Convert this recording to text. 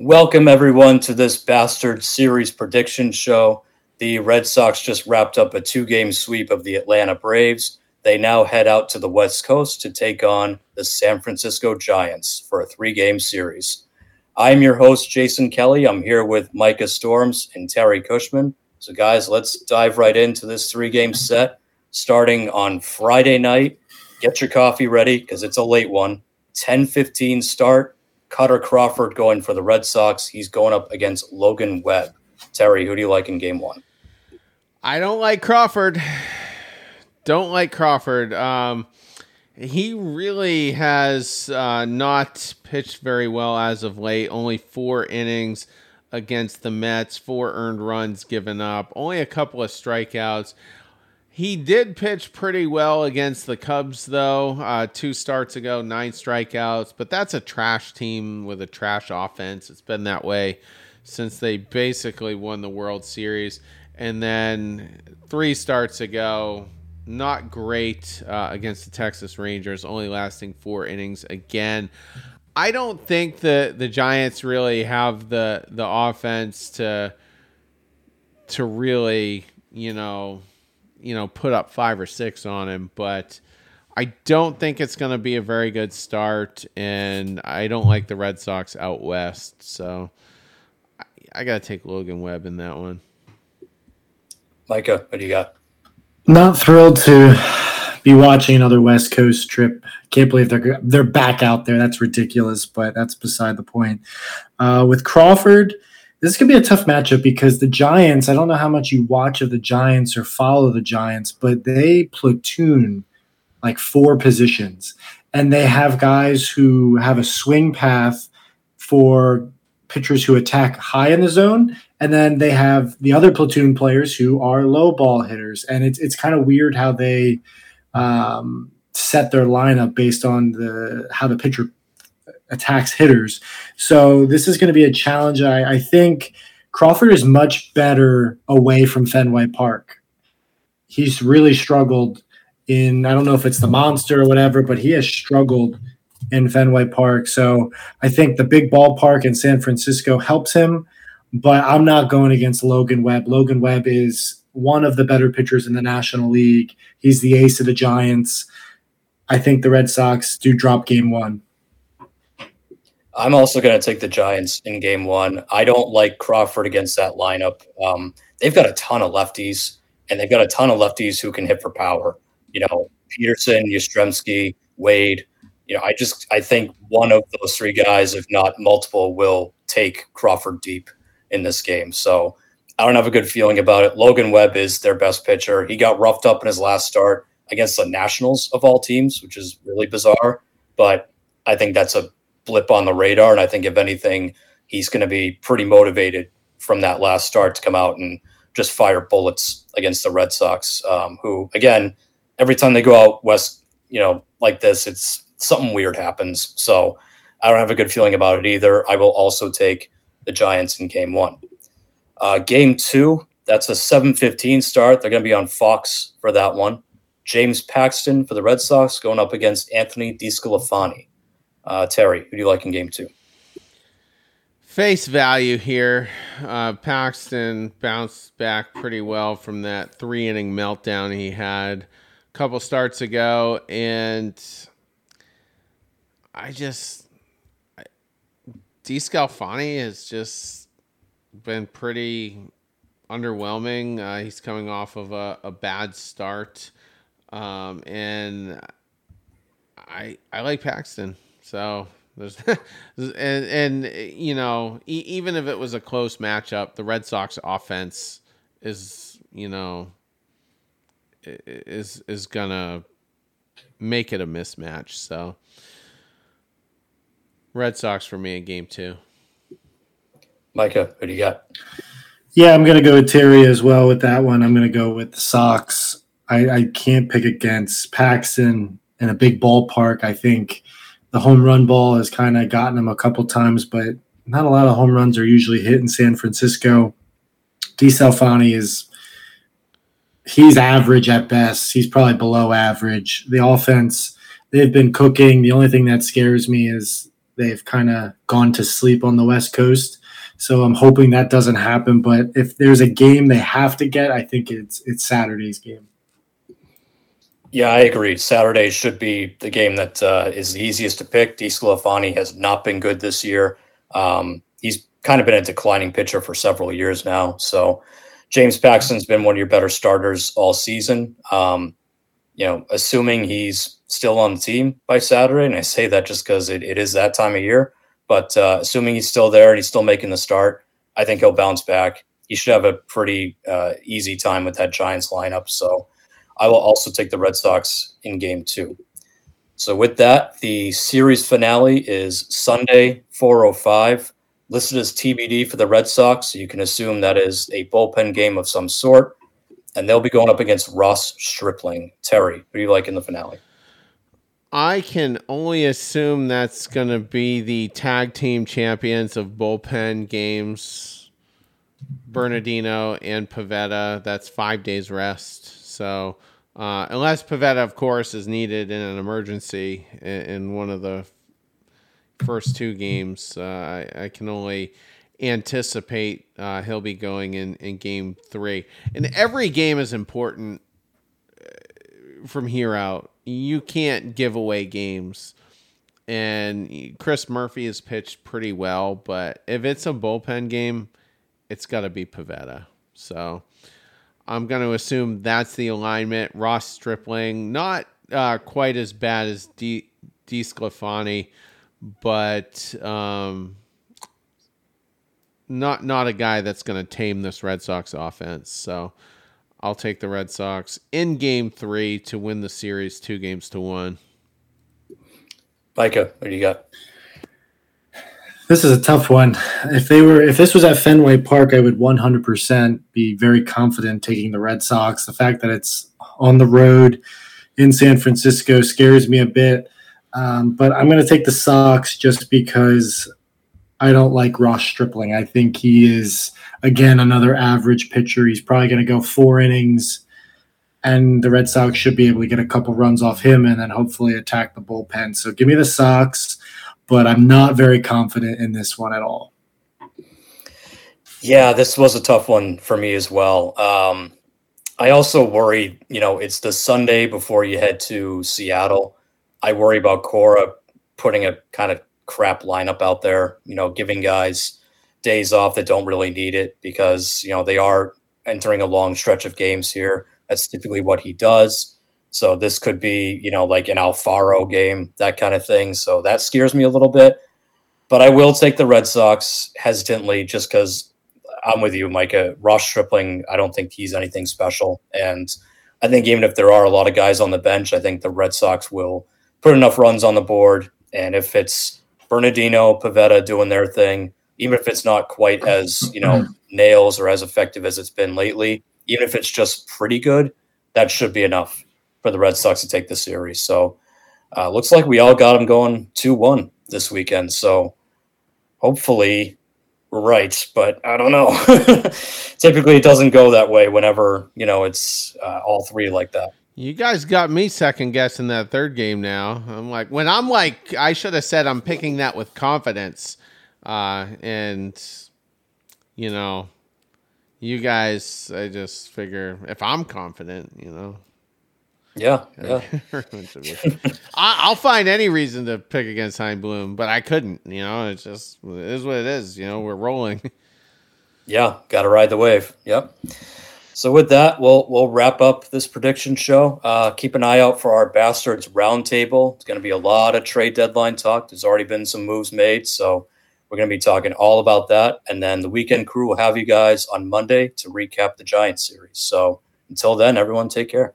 Welcome, everyone, to this Bastard Series prediction show. The Red Sox just wrapped up a two game sweep of the Atlanta Braves. They now head out to the West Coast to take on the San Francisco Giants for a three game series. I'm your host, Jason Kelly. I'm here with Micah Storms and Terry Cushman. So, guys, let's dive right into this three game set starting on Friday night. Get your coffee ready because it's a late one. 10 15 start. Kutter Crawford going for the Red Sox. He's going up against Logan Webb. Terry, who do you like in game one? I don't like Crawford. Don't like Crawford. Um, he really has uh, not pitched very well as of late. Only four innings against the Mets, four earned runs given up, only a couple of strikeouts. He did pitch pretty well against the Cubs, though. Uh, two starts ago, nine strikeouts, but that's a trash team with a trash offense. It's been that way since they basically won the World Series. And then three starts ago, not great uh, against the Texas Rangers, only lasting four innings again. I don't think the the Giants really have the the offense to to really, you know, you know, put up five or six on him, but I don't think it's going to be a very good start, and I don't like the Red Sox out west, so I, I got to take Logan Webb in that one. Micah, what do you got? Not thrilled to be watching another West Coast trip. Can't believe they're they're back out there. That's ridiculous, but that's beside the point. Uh, with Crawford, this could be a tough matchup because the Giants, I don't know how much you watch of the Giants or follow the Giants, but they platoon like four positions. And they have guys who have a swing path for pitchers who attack high in the zone. And then they have the other platoon players who are low ball hitters. And it's, it's kind of weird how they um, set their lineup based on the how the pitcher attacks hitters. So this is going to be a challenge. I, I think Crawford is much better away from Fenway Park. He's really struggled in, I don't know if it's the monster or whatever, but he has struggled in Fenway Park. So I think the big ballpark in San Francisco helps him, but I'm not going against Logan Webb. Logan Webb is one of the better pitchers in the National League. He's the ace of the Giants. I think the Red Sox do drop game one. I'm also going to take the Giants in game one. I don't like Crawford against that lineup. Um, they've got a ton of lefties, and they've got a ton of lefties who can hit for power. You know, Pederson, Yastrzemski, Wade. You know, I just I think one of those three guys, if not multiple, will take Crawford deep in this game. So I don't have a good feeling about it. Logan Webb is their best pitcher. He got roughed up in his last start against the Nationals of all teams, which is really bizarre. But I think that's a blip on the radar. And I think if anything, he's going to be pretty motivated from that last start to come out and just fire bullets against the Red Sox, um, who again, every time they go out west, you know, like this, it's something weird happens. So I don't have a good feeling about it either. I will also take the Giants in game one. Uh, game two, that's a 7:15 start. They're going to be on Fox for that one. James Paxton for the Red Sox going up against Anthony DeSclafani. Uh, Terry, who do you like in game two? Face value here. Uh, Paxton bounced back pretty well from that three inning meltdown he had a couple starts ago. And I just, DeSclafani has just been pretty underwhelming. Uh, he's coming off of a, a bad start. Um, and I, I like Paxton. So there's and and you know e- even if it was a close matchup, the Red Sox offense is you know is is gonna make it a mismatch. So Red Sox for me in game two. Micah, who do you got? Yeah, I'm gonna go with Terry as well with that one. I'm gonna go with the Sox. I, I can't pick against Paxton in a big ballpark. I think the home run ball has kind of gotten him a couple times, but not a lot of home runs are usually hit in San Francisco. DeSclafani is he's average at best. He's probably below average. The offense they've been cooking. The only thing that scares me is they've kind of gone to sleep on the West Coast. So I'm hoping that doesn't happen. But if there's a game they have to get, I think it's it's Saturday's game. Yeah, I agree. Saturday should be the game that uh, is the easiest to pick. DeSclafani has not been good this year. Um, he's kind of been a declining pitcher for several years now. So James Paxton's been one of your better starters all season. Um, you know, assuming he's still on the team by Saturday, and I say that just because it, it is that time of year. But uh, assuming he's still there and he's still making the start, I think he'll bounce back. He should have a pretty uh, easy time with that Giants lineup. So I will also take the Red Sox in game two. So with that, the series finale is Sunday, 405, listed as TBD for the Red Sox. So you can assume that is a bullpen game of some sort. And they'll be going up against Ross Stripling. Terry, who do you like in the finale? I can only assume that's going to be the tag team champions of bullpen games, Bernardino and Pivetta. That's five days rest. So, uh, unless Pivetta, of course, is needed in an emergency in, in one of the first two games, uh, I, I, can only anticipate uh, he'll be going in, in game three. And every game is important uh, from here out you can't give away games. And Chris Murphy has pitched pretty well, but if it's a bullpen game, it's got to be Pivetta. So I'm going to assume that's the alignment. Ross Stripling, not uh, quite as bad as D. DeSclafani, but um, not not a guy that's going to tame this Red Sox offense. So I'll take the Red Sox in game three to win the series two games to one. Micah, what do you got? This is a tough one. If they were, if this was at Fenway Park, I would 100% be very confident taking the Red Sox. The fact that it's on the road in San Francisco scares me a bit. Um, but I'm going to take the Sox just because I don't like Ross Stripling. I think he is again another average pitcher. He's probably going to go four innings, and the Red Sox should be able to get a couple runs off him, and then hopefully attack the bullpen. So give me the Sox, but I'm not very confident in this one at all. Yeah, this was a tough one for me as well. Um, I also worry, you know, it's the Sunday before you head to Seattle. I worry about Cora putting a kind of crap lineup out there, you know, giving guys days off that don't really need it because, you know, they are entering a long stretch of games here. That's typically what he does. So this could be, you know, like an Alfaro game, that kind of thing. So that scares me a little bit. But I will take the Red Sox hesitantly just because I'm with you, Micah. Ross Stripling, I don't think he's anything special. And I think even if there are a lot of guys on the bench, I think the Red Sox will put enough runs on the board. And if it's Bernardino, Pivetta doing their thing, even if it's not quite as you know nails or as effective as it's been lately. Even if it's just pretty good, that should be enough for the Red Sox to take the series. So uh, looks like we all got them going two one this weekend. So hopefully we're right, but I don't know. Typically, it doesn't go that way whenever you know it's uh, all three like that. You guys got me second guessing that third game now. I'm like, when I'm like, I should have said I'm picking that with confidence. Uh, and, you know, you guys, I just figure if I'm confident, you know. Yeah, yeah. I, will find any reason to pick against Chaim Bloom, but I couldn't. You know, it's just it is what it is. You know, we're rolling. Yeah, got to ride the wave. Yep. So with that, we'll we'll wrap up this prediction show. Uh, keep an eye out for our bastards roundtable. It's going to be a lot of trade deadline talk. There's already been some moves made, so we're going to be talking all about that. And then the weekend crew will have you guys on Monday to recap the Giants series. So until then, everyone, take care.